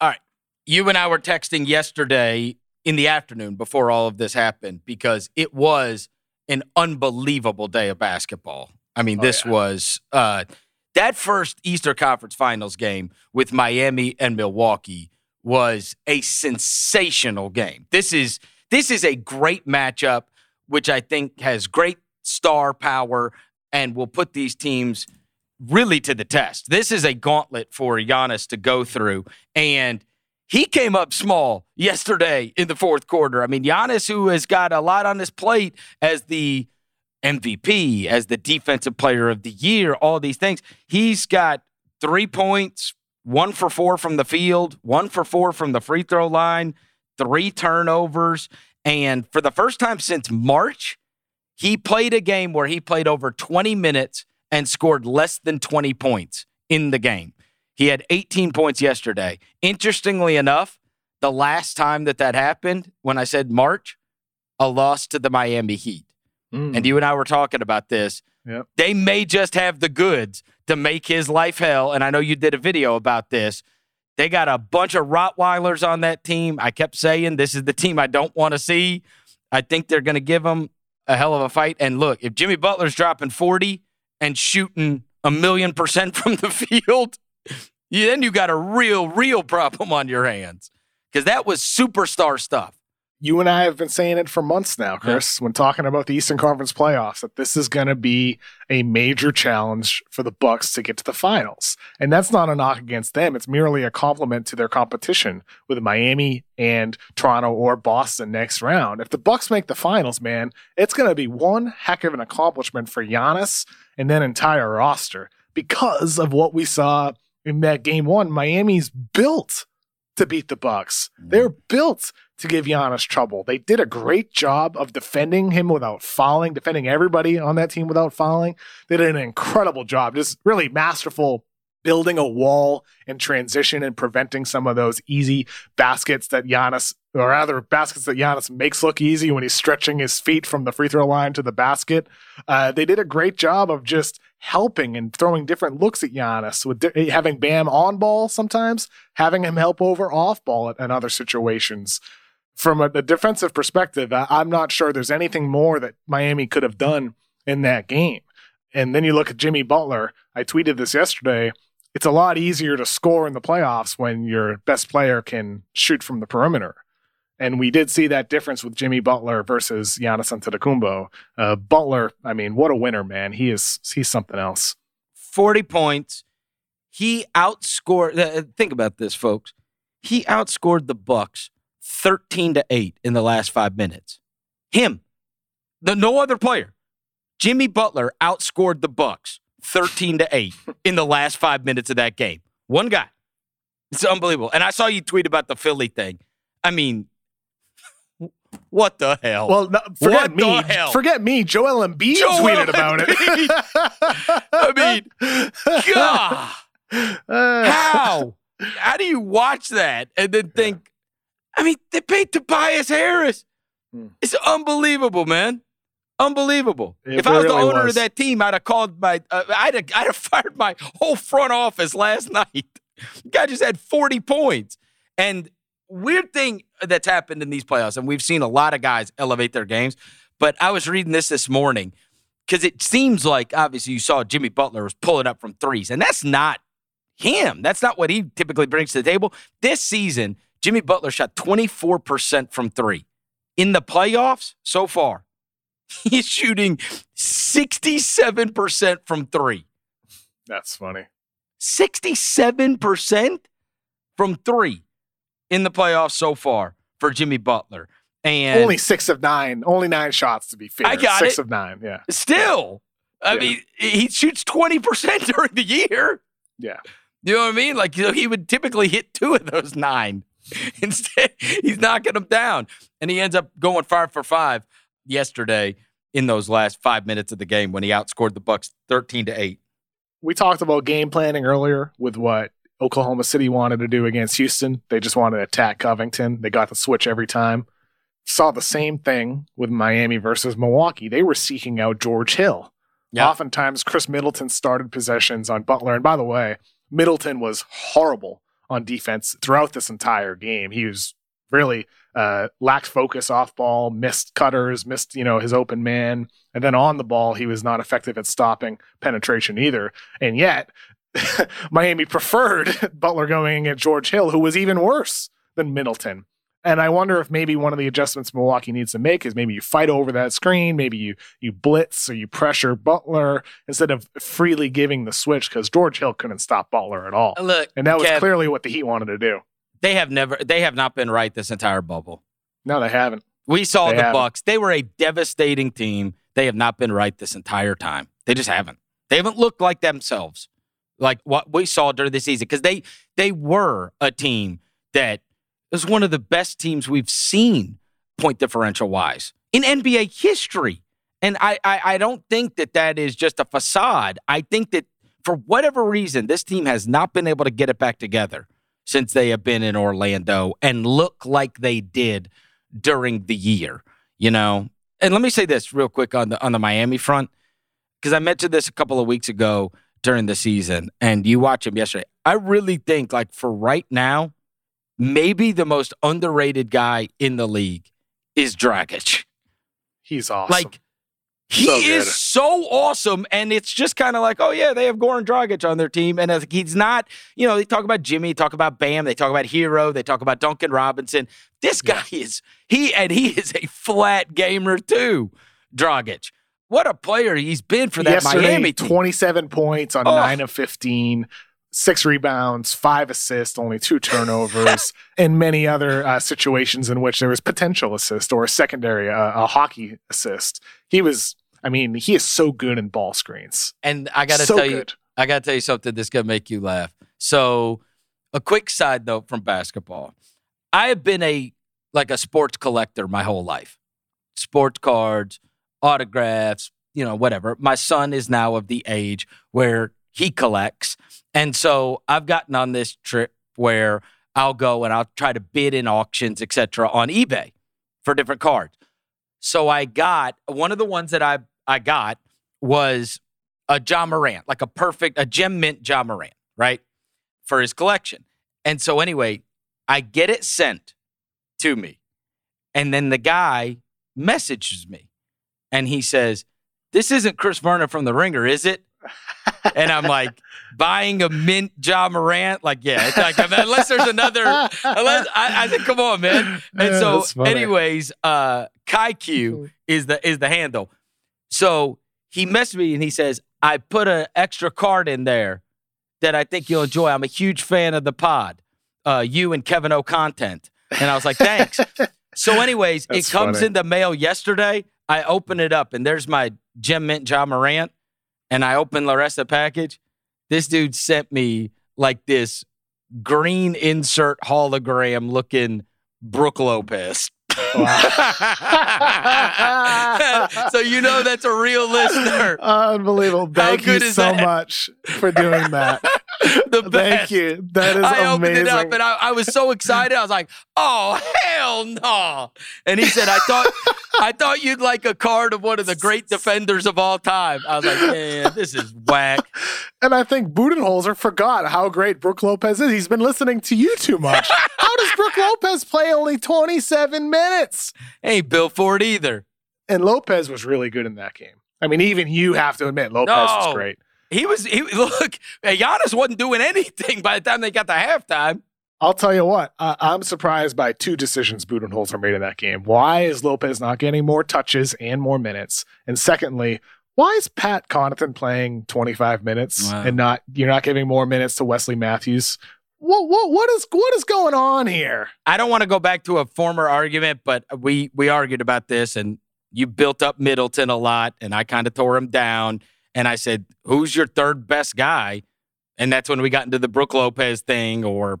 All right. You and I were texting yesterday in the afternoon before all of this happened because it was an unbelievable day of basketball. I mean, oh, this yeah. was uh, that first Eastern Conference Finals game with Miami and Milwaukee was a sensational game. This is this is a great matchup, which I think has great star power and will put these teams really to the test. This is a gauntlet for Giannis to go through. And he came up small yesterday in the fourth quarter. I mean, Giannis, who has got a lot on his plate as the MVP, as the defensive player of the year, all these things, he's got three points, one for four from the field, one for four from the free throw line, three turnovers. And for the first time since March, he played a game where he played over 20 minutes and scored less than 20 points in the game. He had 18 points yesterday. Interestingly enough, the last time that that happened, when I said March, a loss to the Miami Heat. Mm. And you and I were talking about this. Yep. They may just have the goods to make his life hell. And I know you did a video about this. They got a bunch of Rottweilers on that team. I kept saying this is the team I don't want to see. I think they're going to give them a hell of a fight. And look, if Jimmy Butler's dropping 40 and shooting a million percent from the field, then you got a real, real problem on your hands because that was superstar stuff you and I have been saying it for months now, Chris, yeah. when talking about the Eastern Conference playoffs, that this is going to be a major challenge for the Bucks to get to the finals. And that's not a knock against them. It's merely a compliment to their competition with Miami and Toronto or Boston next round. If the Bucks make the finals, man, it's going to be one heck of an accomplishment for Giannis and then entire roster because of what we saw in that game one. Miami's built to beat the Bucks. Mm. They're built to give Giannis trouble. They did a great job of defending him without fouling, defending everybody on that team without fouling. They did an incredible job, just really masterful building a wall in transition and preventing some of those easy baskets that Giannis, or rather baskets that Giannis makes look easy when he's stretching his feet from the free throw line to the basket. Uh, they did a great job of just helping and throwing different looks at Giannis with di- having Bam on ball sometimes, having him help over off ball in other situations. From a, a defensive perspective, I, I'm not sure there's anything more that Miami could have done in that game. And then you look at Jimmy Butler. I tweeted this yesterday it's a lot easier to score in the playoffs when your best player can shoot from the perimeter. And we did see that difference with Jimmy Butler versus Giannis Antetokounmpo. Uh, Butler, I mean, what a winner, man! He is he's something else. Forty points. He outscored. Uh, think about this, folks. He outscored the Bucks thirteen to eight in the last five minutes. Him, the no other player. Jimmy Butler outscored the Bucks 13 to 8 in the last five minutes of that game. One guy. It's unbelievable. And I saw you tweet about the Philly thing. I mean, what the hell? Well, no, forget what me. Forget me. Joel Embiid Joel tweeted about it. I mean, God. Uh, how? How do you watch that and then think, I mean, they paid Tobias Harris. Hmm. It's unbelievable, man. Unbelievable. It if I was the owner was. of that team, I'd have called my, uh, I'd, have, I'd have fired my whole front office last night. guy just had 40 points. And weird thing that's happened in these playoffs, and we've seen a lot of guys elevate their games, but I was reading this this morning because it seems like obviously you saw Jimmy Butler was pulling up from threes, and that's not him. That's not what he typically brings to the table. This season, Jimmy Butler shot 24% from three. In the playoffs so far, He's shooting 67% from three. That's funny. 67% from three in the playoffs so far for Jimmy Butler. And only six of nine, only nine shots to be fair. I got six it. of nine, yeah. Still, I yeah. mean, he shoots 20% during the year. Yeah. You know what I mean? Like, you know, he would typically hit two of those nine. Instead, he's knocking them down. And he ends up going five for five yesterday in those last five minutes of the game when he outscored the Bucks 13 to 8. We talked about game planning earlier with what Oklahoma City wanted to do against Houston. They just wanted to attack Covington. They got the switch every time. Saw the same thing with Miami versus Milwaukee. They were seeking out George Hill. Yep. Oftentimes, Khris Middleton started possessions on Butler. And by the way, Middleton was horrible on defense throughout this entire game. He was really uh, lacked focus off ball, missed cutters, missed you know his open man, and then on the ball he was not effective at stopping penetration either. And yet, Miami preferred Butler going at George Hill, who was even worse than Middleton. And I wonder if maybe one of the adjustments Milwaukee needs to make is maybe you fight over that screen, maybe you you blitz or you pressure Butler instead of freely giving the switch because George Hill couldn't stop Butler at all. Look, and that was Kev, clearly what the Heat wanted to do. They have never they have not been right this entire bubble. No, they haven't. We saw they the haven't. Bucks. They were a devastating team. They have not been right this entire time. They just haven't. They haven't looked like themselves, like what we saw during the season. Because they they were a team that was one of the best teams we've seen point differential wise in NBA history. And I, I I don't think that that is just a facade. I think that for whatever reason, this team has not been able to get it back together since they have been in Orlando and look like they did during the year, you know. And let me say this real quick on the on the Miami front because I mentioned this a couple of weeks ago during the season and you watch him yesterday. I really think like for right now, maybe the most underrated guy in the league is Dragic. He's awesome. Like he so is so awesome, and it's just kind of like, oh yeah, they have Goran Dragic on their team, and he's not. You know, they talk about Jimmy, talk about Bam, they talk about Herro, they talk about Duncan Robinson. This guy yeah. is he, and he is a flat gamer too. Dragic, what a player he's been for that Yesterday, Miami team. Twenty-seven points on oh. nine of fifteen six rebounds, five assists, only two turnovers, and many other uh, situations in which there was potential assist or a secondary, uh, a hockey assist. He was, I mean, he is so good in ball screens. And I got to so tell good. you, I got to tell you something that's going to make you laugh. So a quick side note from basketball. I have been a like a sports collector my whole life. Sports cards, autographs, you know, whatever. My son is now of the age where he collects. And so I've gotten on this trip where I'll go and I'll try to bid in auctions, etc., on eBay for different cards. So I got one of the ones that I I got was a Ja Morant, like a perfect a gem mint Ja Morant, right? For his collection. And so anyway, I get it sent to me. And then the guy messages me and he says, This isn't Chris Vernon from the ringer, is it? and I'm like, buying a mint Ja Morant, like, yeah, it's like unless there's another, unless I, I think, come on, man. And Yeah, so, anyways, uh, Kai Q is the is the handle. So he messaged me and he says, I put an extra card in there that I think you'll enjoy. I'm a huge fan of the pod, uh, you and Kevin O'Connor. And I was like, thanks. so, anyways, That's it comes funny. in the mail yesterday. I open it up and there's my Gem Mint Ja Morant. And I open the rest of the package. This dude sent me like this green insert hologram looking Brooke Lopez. so you know that's a real listener. Unbelievable. Thank you so that? much for doing that. The Thank you. That is I amazing. opened it up and I, I was so excited. I was like, "Oh hell no!" And he said, "I thought, I thought you'd like a card of one of the great defenders of all time." I was like, "Man, this is whack." And I think Budenholzer forgot how great Brooke Lopez is. He's been listening to you too much. how does Brooke Lopez play only 27 minutes? Ain't built for it either. And Lopez was really good in that game. I mean, even you have to admit, Lopez was great. He was. He look. Giannis wasn't doing anything by the time they got to halftime. I'll tell you what, uh, I'm surprised by two decisions Budenholzer made in that game. Why is Lopez not getting more touches and more minutes? And secondly, why is Pat Connaughton playing 25 minutes Wow. and not you're not giving more minutes to Wesley Matthews? What what what is what is going on here? I don't want to go back to a former argument, but we we argued about this, and you built up Middleton a lot, and I kind of tore him down, and I said, "Who's your third best guy?" And that's when we got into the Brooke Lopez thing, or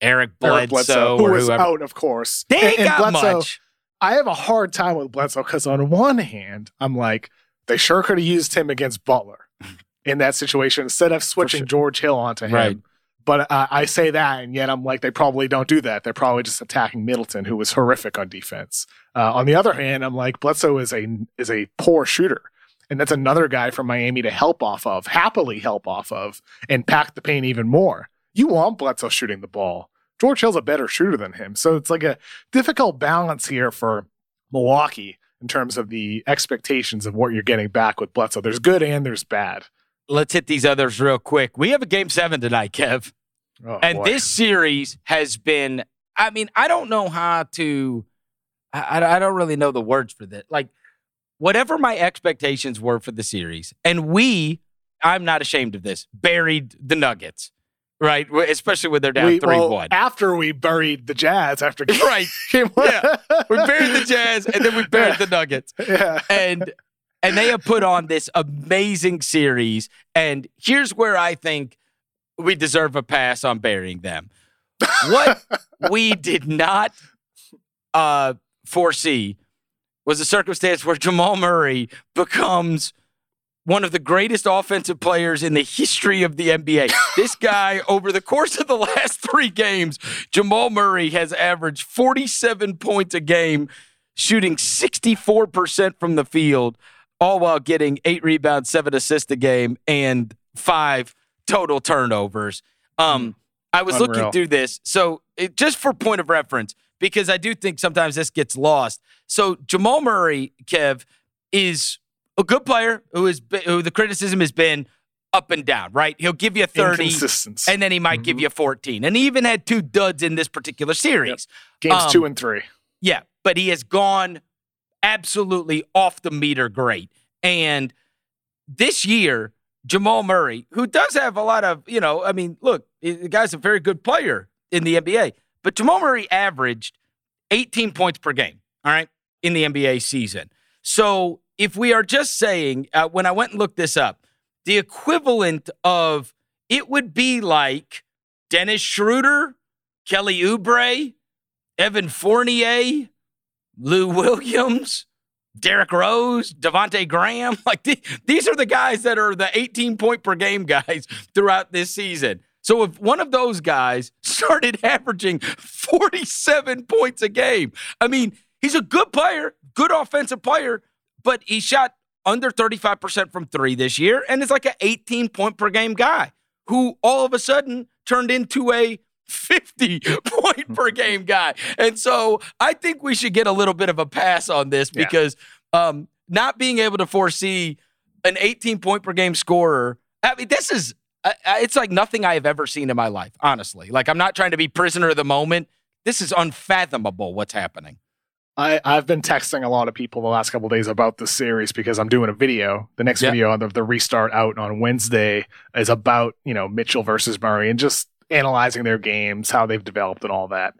Eric Bledsoe, Eric Bledsoe, who was out, of course. They ain't And- and got Bledsoe- much. I have a hard time with Bledsoe because on one hand, I'm like, they sure could have used him against Butler in that situation instead of switching sure. George Hill onto him. Right. But uh, I say that, and yet I'm like, they probably don't do that. They're probably just attacking Middleton, who was horrific on defense. Uh, on the other hand, I'm like, Bledsoe is a is a poor shooter, and that's another guy from Miami to help off of, happily help off of, and pack the paint even more. You want Bledsoe shooting the ball. George Hill's a better shooter than him, so it's like a difficult balance here for Milwaukee in terms of the expectations of what you're getting back with Bledsoe. There's good and there's bad. Let's hit these others real quick. We have a game seven tonight, Kev. Oh, and boy. this series has been i mean i don't know how to I, I- I don't really know the words for this like whatever my expectations were for the series and we i'm not ashamed of this buried the nuggets right especially when they're down we, 3-1 after we buried the Jazz after game, right game one. Yeah. we buried the jazz and then we buried the nuggets yeah. and and they have put on this amazing series. And here's where I think we deserve a pass on burying them. What we did not uh, foresee was a circumstance where Jamal Murray becomes one of the greatest offensive players in the history of the NBA. this guy, over the course of the last three games, Jamal Murray has averaged 47 points a game, shooting 64% from the field, all while getting eight rebounds, seven assists a game, and five total turnovers. Um, I was looking through this. So, it, just for point of reference, because I do think sometimes this gets lost. So, Jamal Murray, Kev, is a good player who is who the criticism has been up and down, right? He'll give you 30 Inconsistency. and then he might give Mhm. you 14. And he even had two duds in this particular series. Games um, two and three. Yeah, but he has gone absolutely off the meter great. And this year, Jamal Murray, who does have a lot of, you know, I mean, look, the guy's a very good player in the NBA, but Jamal Murray averaged 18 points per game, all right, in the NBA season. So if we are just saying, uh, when I went and looked this up, the equivalent of it would be like Dennis Schroeder, Kelly Oubre, Evan Fournier, Lou Williams, Derrick Rose, Devonte Graham. Like th- these are the guys that are the 18 point per game guys throughout this season. So if one of those guys started averaging 47 points a game, I mean, he's a good player, good offensive player, but he shot under 35% from three this year and is like an 18 point per game guy who all of a sudden turned into a 50 point per game guy. And so I think we should get a little bit of a pass on this because yeah. um, not being able to foresee an 18 point per game scorer, I mean, this is, uh, it's like nothing I have ever seen in my life, honestly. Like, I'm not trying to be prisoner of the moment. This is unfathomable what's happening. I, I've been texting a lot of people the last couple days about this series because I'm doing a video. The next video on the, the restart out on Wednesday is about, you know, Mitchell versus Murray and just analyzing their games, how they've developed, and all that.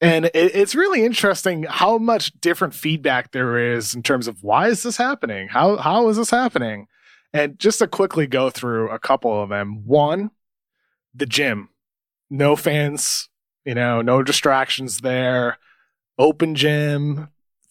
And it, it's really interesting how much different feedback there is in terms of why is this happening? How how is this happening? And just to quickly go through a couple of them. One, the gym. No fans, you know, no distractions there. Open gym.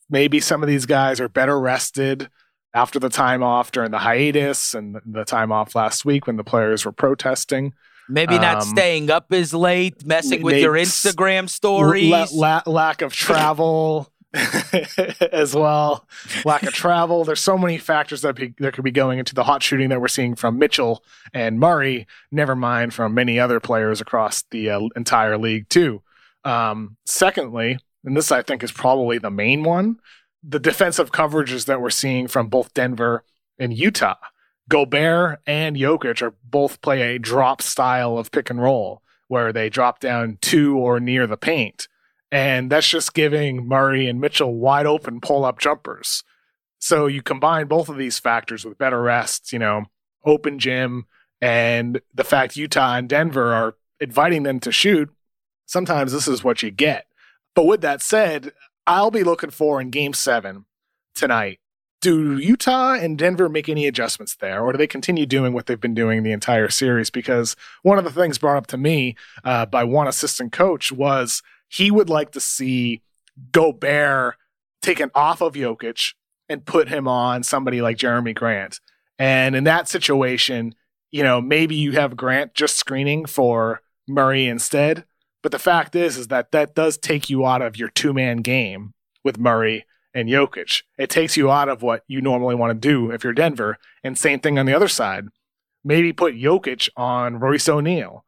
Maybe some of these guys are better rested after the time off during the hiatus and the time off last week when the players were protesting. Maybe not um, staying up as late, messing with your Instagram stories. La- la- lack of travel as well. Lack of travel. There's so many factors that, be, that could be going into the hot shooting that we're seeing from Mitchell and Murray, never mind from many other players across the uh, entire league, too. Um, secondly, and this I think is probably the main one, the defensive coverages that we're seeing from both Denver and Utah. Gobert and Jokic are both play a drop style of pick and roll where they drop down to or near the paint. And that's just giving Murray and Mitchell wide open pull up jumpers. So you combine both of these factors with better rests, you know, open gym, and the fact Utah and Denver are inviting them to shoot. Sometimes this is what you get. But with that said, I'll be looking for in game seven tonight do Utah and Denver make any adjustments there, or do they continue doing what they've been doing the entire series? Because one of the things brought up to me uh, by one assistant coach was he would like to see Gobert taken off of Jokic and put him on somebody like Jerami Grant. And in that situation, you know, maybe you have Grant just screening for Murray instead. But the fact is, is that that does take you out of your two man game with Murray and Jokic. It takes you out of what you normally want to do if you're Denver. And same thing on the other side. Maybe put Jokic on Royce O'Neale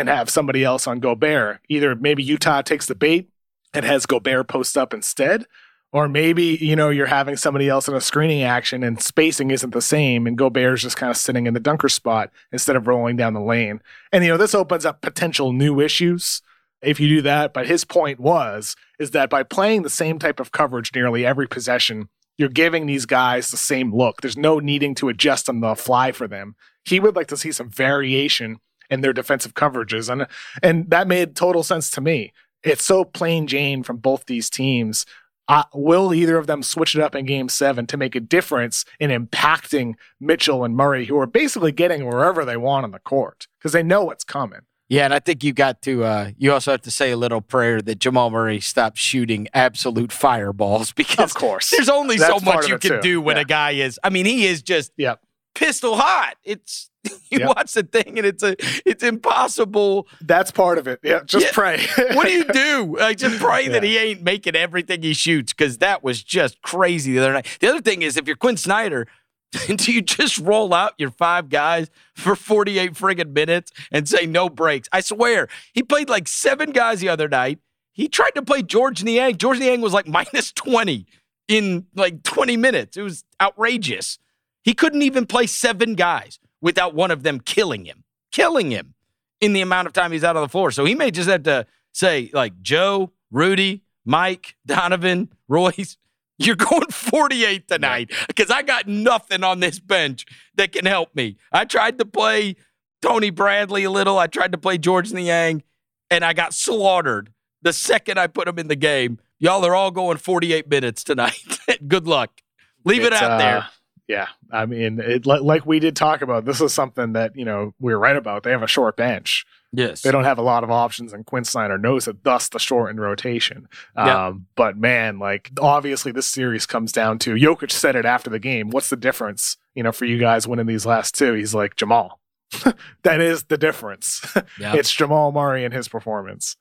and have somebody else on Gobert. Either maybe Utah takes the bait and has Gobert post up instead, or maybe, you know, you're having somebody else in a screening action and spacing isn't the same and Gobert's just kind of sitting in the dunker spot instead of rolling down the lane. And, you know, this opens up potential new issues if you do that. But his point was is that by playing the same type of coverage nearly every possession, you're giving these guys the same look. There's no needing to adjust on the fly for them. He would like to see some variation in their defensive coverages, and and that made total sense to me. It's so plain Jane from both these teams. Uh, will either of them switch it up in game seven to make a difference in impacting Mitchell and Murray, who are basically getting wherever they want on the court because they know what's coming? Yeah, and I think you got to. Uh, you also have to say a little prayer that Jamal Murray stops shooting absolute fireballs because, of course, there's only so much you can too. do when yeah. a guy is. I mean, he is just yep. Pistol hot. It's you yep. watch the thing and it's a it's impossible. That's part of it. Yeah, just yeah. pray. what do you do? Like, just pray yeah. that he ain't making everything he shoots because that was just crazy the other night. The other thing is, if you're Quin Snyder, do you just roll out your five guys for 48 friggin' minutes and say no breaks? I swear, he played like seven guys the other night. He tried to play Georges Niang. Georges Niang was like minus 20 in like 20 minutes. It was outrageous. He couldn't even play seven guys without one of them killing him, killing him in the amount of time he's out on the floor. So he may just have to say, like, Joe, Rudy, Mike, Donovan, Royce, you're going 48 tonight because I got nothing on this bench that can help me. I tried to play Tony Bradley a little. I tried to play Georges Niang, and I got slaughtered the second I put him in the game. Y'all are all going 48 minutes tonight. Good luck. Leave it's, it out uh, there. Yeah, I mean, it, like we did talk about, this is something that you know we are right about. They have a short bench. Yes, they don't have a lot of options, and Quin Snyder knows it. Thus, the shortened rotation. Yep. Um, but man, like obviously, this series comes down to Jokic said it after the game. What's the difference, you know, for you guys winning these last two? He's like Jamal. that is the difference. Yep. it's Jamal Murray and his performance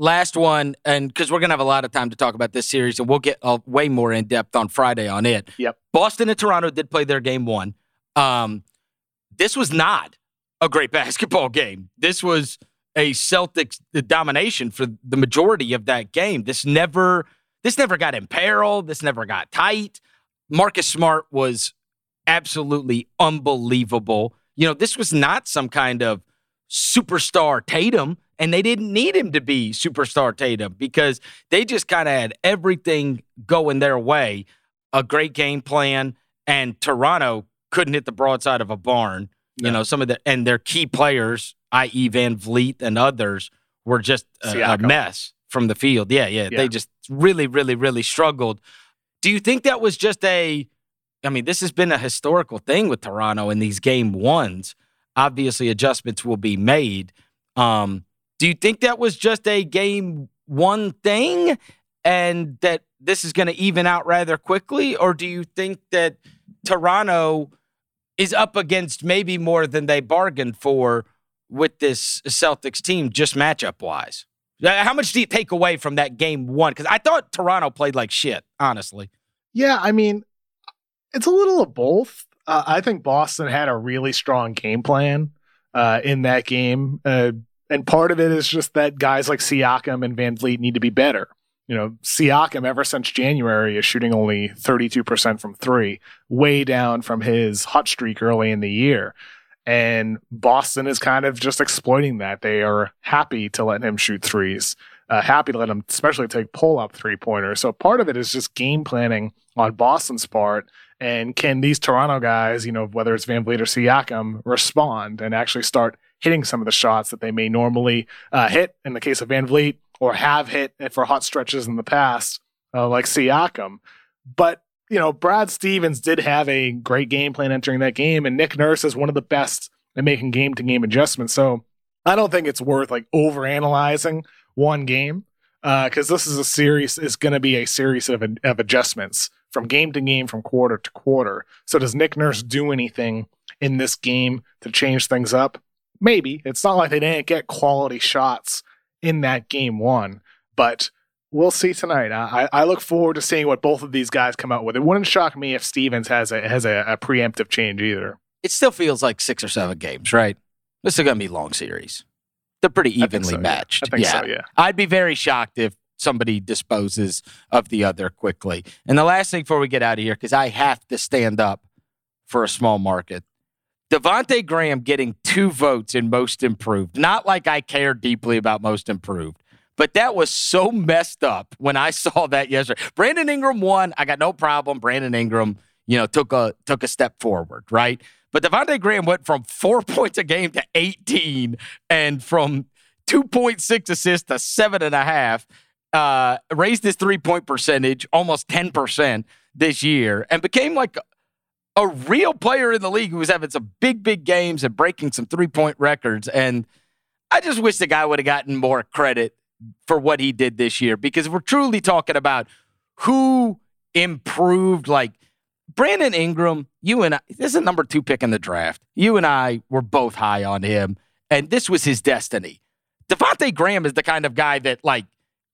last one, and because we're going to have a lot of time to talk about this series, and we'll get uh, way more in depth on Friday on it. Yep. Boston and Toronto did play their game one. Um, this was not a great basketball game. This was a Celtics domination for the majority of that game. This never, this never got in peril. This never got tight. Marcus Smart was absolutely unbelievable. You know, this was not some kind of superstar Tatum and they didn't need him to be superstar Tatum because they just kind of had everything going their way. A great game plan, and Toronto couldn't hit the broadside of a barn. No. You know, some of the and their key players, i.e., VanVleet and others, were just a, a mess from the field. Yeah, yeah, yeah, they just really, really, really struggled. Do you think that was just a? I mean, this has been a historical thing with Toronto in these game ones. Obviously, adjustments will be made. Um, do you think that was just a game one thing and that this is going to even out rather quickly? Or do you think that Toronto is up against maybe more than they bargained for with this Celtics team, just matchup wise? How much do you take away from that game one? Because I thought Toronto played like shit, honestly. Yeah, I mean, it's a little of both. Uh, I think Boston had a really strong game plan uh, in that game. Uh, and part of it is just that guys like Siakam and VanVleet need to be better. You know, Siakam ever since January is shooting only 32% from three, way down from his hot streak early in the year. And Boston is kind of just exploiting that. They are happy to let him shoot threes, uh, happy to let him, especially take pull up three pointers. So part of it is just game planning on Boston's part. And can these Toronto guys, you know, whether it's VanVleet or Siakam, respond and actually start hitting some of the shots that they may normally uh, hit in the case of VanVleet or have hit for hot stretches in the past, uh, like Siakam. But you know, Brad Stevens did have a great game plan entering that game, and Nick Nurse is one of the best at making game to game adjustments. So I don't think it's worth like over analyzing one game because uh, this is a series is going to be a series of, of adjustments from game to game, from quarter to quarter. So does Nick Nurse do anything in this game to change things up? Maybe. It's not like they didn't get quality shots in that game one, but we'll see tonight. I, I look forward to seeing what both of these guys come out with. It wouldn't shock me if Stevens has a has a, a preemptive change either. It still feels like six or seven games, right? This is going to be long series. They're pretty evenly so, matched. Yeah. I think yeah. so, yeah. I'd be very shocked if somebody disposes of the other quickly. And the last thing before we get out of here, because I have to stand up for a small market. Devonte Graham getting two votes in most improved. Not like I care deeply about most improved, but that was so messed up when I saw that yesterday. Brandon Ingram won. I got no problem. Brandon Ingram, you know, took a took a step forward, right? But Devonte Graham went from four points a game to 18 and from 2.6 assists to seven and a half. Uh, raised his three point percentage almost 10% this year and became like a real player in the league who was having some big, big games and breaking some three point records. And I just wish the guy would have gotten more credit for what he did this year because we're truly talking about who improved. Like Brandon Ingram, you and I, this is a number two pick in the draft. You and I were both high on him, and this was his destiny. Devonte Graham is the kind of guy that, like,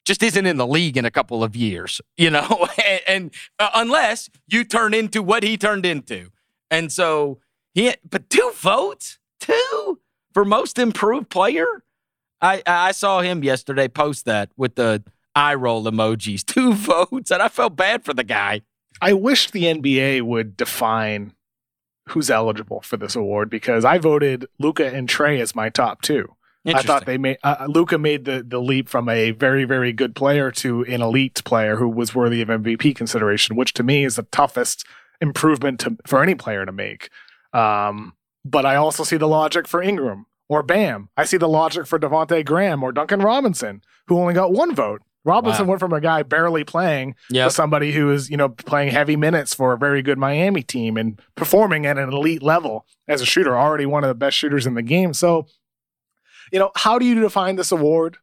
just isn't in the league in a couple of years, you know, and, and uh, unless you turn into what he turned into. And so he, but two votes, two for most improved player. I I saw him yesterday post that with the eye roll emojis, two votes, and I felt bad for the guy. I wish the NBA would define who's eligible for this award because I voted Luka and Trae as my top two. I thought they made uh, Luka made the the leap from a very very good player to an elite player who was worthy of MVP consideration, which to me is the toughest improvement to, for any player to make. Um, but I also see the logic for Ingram or Bam. I see the logic for Devonte Graham or Duncan Robinson, who only got one vote Robinson Wow. went from a guy barely playing Yep. to somebody who is, you know, playing heavy minutes for a very good Miami team and performing at an elite level as a shooter, already one of the best shooters in the game. So, you know, how do you define this award?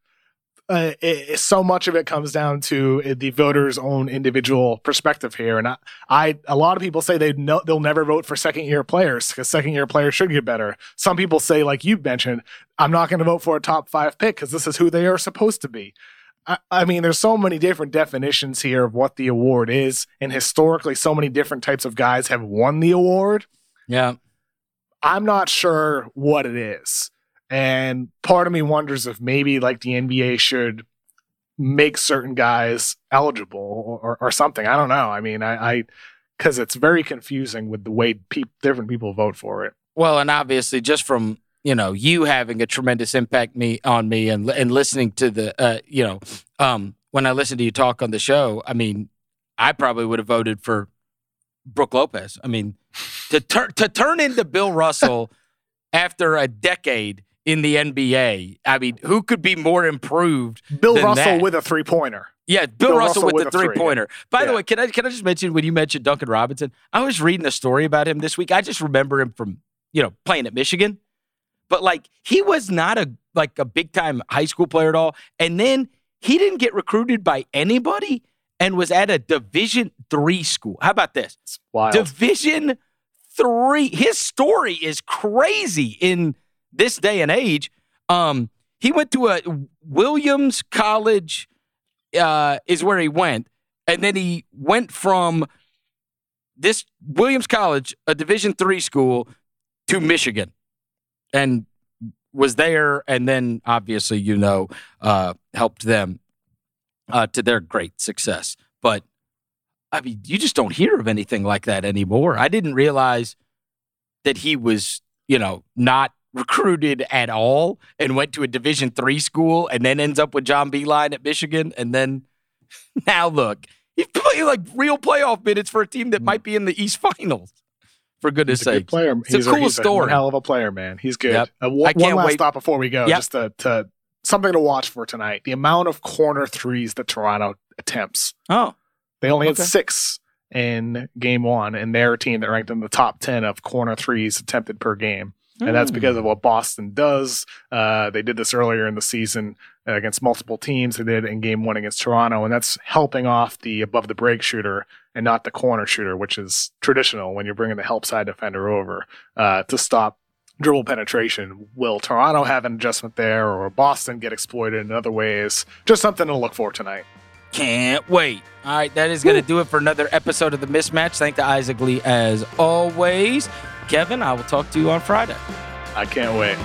Uh, it, so much of it comes down to uh, the voters' own individual perspective here, and I, I a lot of people say they know they'll never vote for second year players because second year players should get better. Some people say, like you mentioned, I'm not going to vote for a top five pick because this is who they are supposed to be. I, I mean, there's so many different definitions here of what the award is, and historically, so many different types of guys have won the award. Yeah. I'm not sure what it is. And part of me wonders if maybe like the NBA should make certain guys eligible or, or something. I don't know. I mean, I, I, because it's very confusing with the way peop different people vote for it. Well, and obviously, just from you know you having a tremendous impact me on me and and listening to the uh, you know um, when I listened to you talk on the show, I mean, I probably would have voted for Brooke Lopez. I mean, to turn to turn into Bill Russell after a decade in the NBA. I mean, who could be more improved? Bill Russell that. with a three pointer. Yeah, Bill, Bill Russell, Russell with, with the a three, three pointer. By the way, can I can I just mention when you mentioned Duncan Robinson? I was reading a story about him this week. I just remember him from you know playing at Michigan, but like he was not a like a big time high school player at all. And then he didn't get recruited by anybody and was at a Division three school. How about this? It's wild. Division three. His story is crazy in this day and age. Um, he went to a Williams College, uh, is where he went, and then he went from this Williams College, a Division three school, to Michigan, and was there, and then obviously you know uh, helped them uh, to their great success. But I mean, you just don't hear of anything like that anymore. I didn't realize that he was, you know, not recruited at all and went to a Division three school and then ends up with John Beilein at Michigan. And then now look, he's playing like real playoff minutes for a team that might be in the East Finals. For goodness He's a good sake. player. It's a he's cool he's story. hell of a player, man. He's good. Yep. Uh, I can't one last wait- thought before we go, Yep. just to, to something to watch for tonight. The amount of corner threes that Toronto attempts. Oh, They only had six in game one, and they're a team that ranked in the top 10 of corner threes attempted per game. And that's Hmm. because of what Boston does. Uh, they did this earlier in the season against multiple teams. They did in game one against Toronto, and that's helping off the above the break shooter and not the corner shooter, which is traditional when you're bringing the help side defender over uh, to stop dribble penetration. Will Toronto have an adjustment there, or Boston get exploited in other ways? Just something to look for tonight. Can't wait. All right, that is going to do it for another episode of The Mismatch. Thank to Isaac Lee as always. Kevin, I will talk to you on Friday. I can't wait.